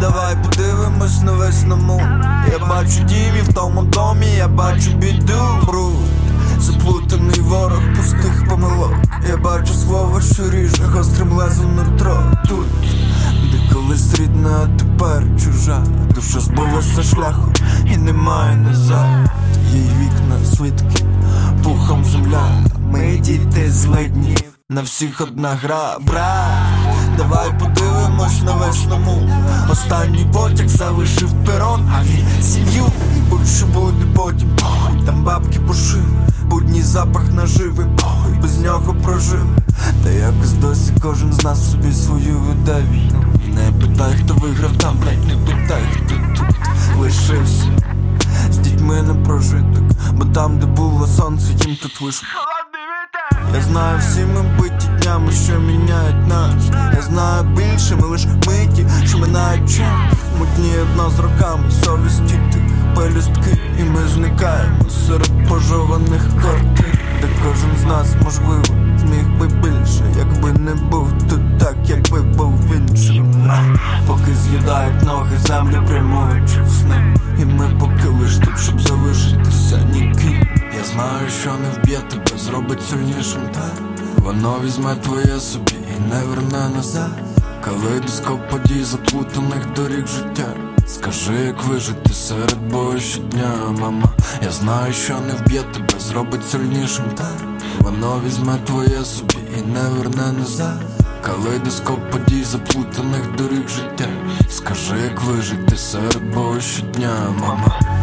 Давай подивимось на весному. Я бачу дім в тому домі, я бачу біду. Бруд Заплутаний ворог пустих помилок. Я бачу слово, що ріже гострим лезом нутро. Тут, де колись рідна, а тепер чужа. Душа збилася шляху і немає назад. Їй вікна свитки, пухом земля. Ми діти злидні, на всіх одна гра, брат Давай подивимось на весному. Останній потяг залишив перон, а він сім'ю Будь-що буде потім, похуй, там бабки пошив Будній запах наживи, похуй, без нього прожив. Та якось досі кожен з нас собі свою війну Не питай, хто виграв там, блять, не питай, хто тут лишився. З дітьми не прожиток, бо там, де було сонце, їм тут лиш я знаю всі ми биті днями, що міняють нас. Я знаю більше, ми лиш миті, що минають час. Мутні одна з роками, совісті тих пелюстки. І ми зникаємо серед пожованих квартир Де кожен з нас, можливо, зміг би більше. Якби не був тут так, якби був іншим. Поки з'їдають ноги, землю прямуючи знаю, що не вб'є тебе, зробить сильнішим так? Воно візьме твоє собі і не верне назад. Калейдоскоп подій заплутаних доріг життя. Скажи, як вижити серед бою щодня, мама. Я знаю, що не вб'є тебе, зробить сильнішим так? Воно візьме твоє собі і не верне назад. Калейдоскоп подій заплутаних доріг життя. Скажи, як вижити серед бою щодня, мама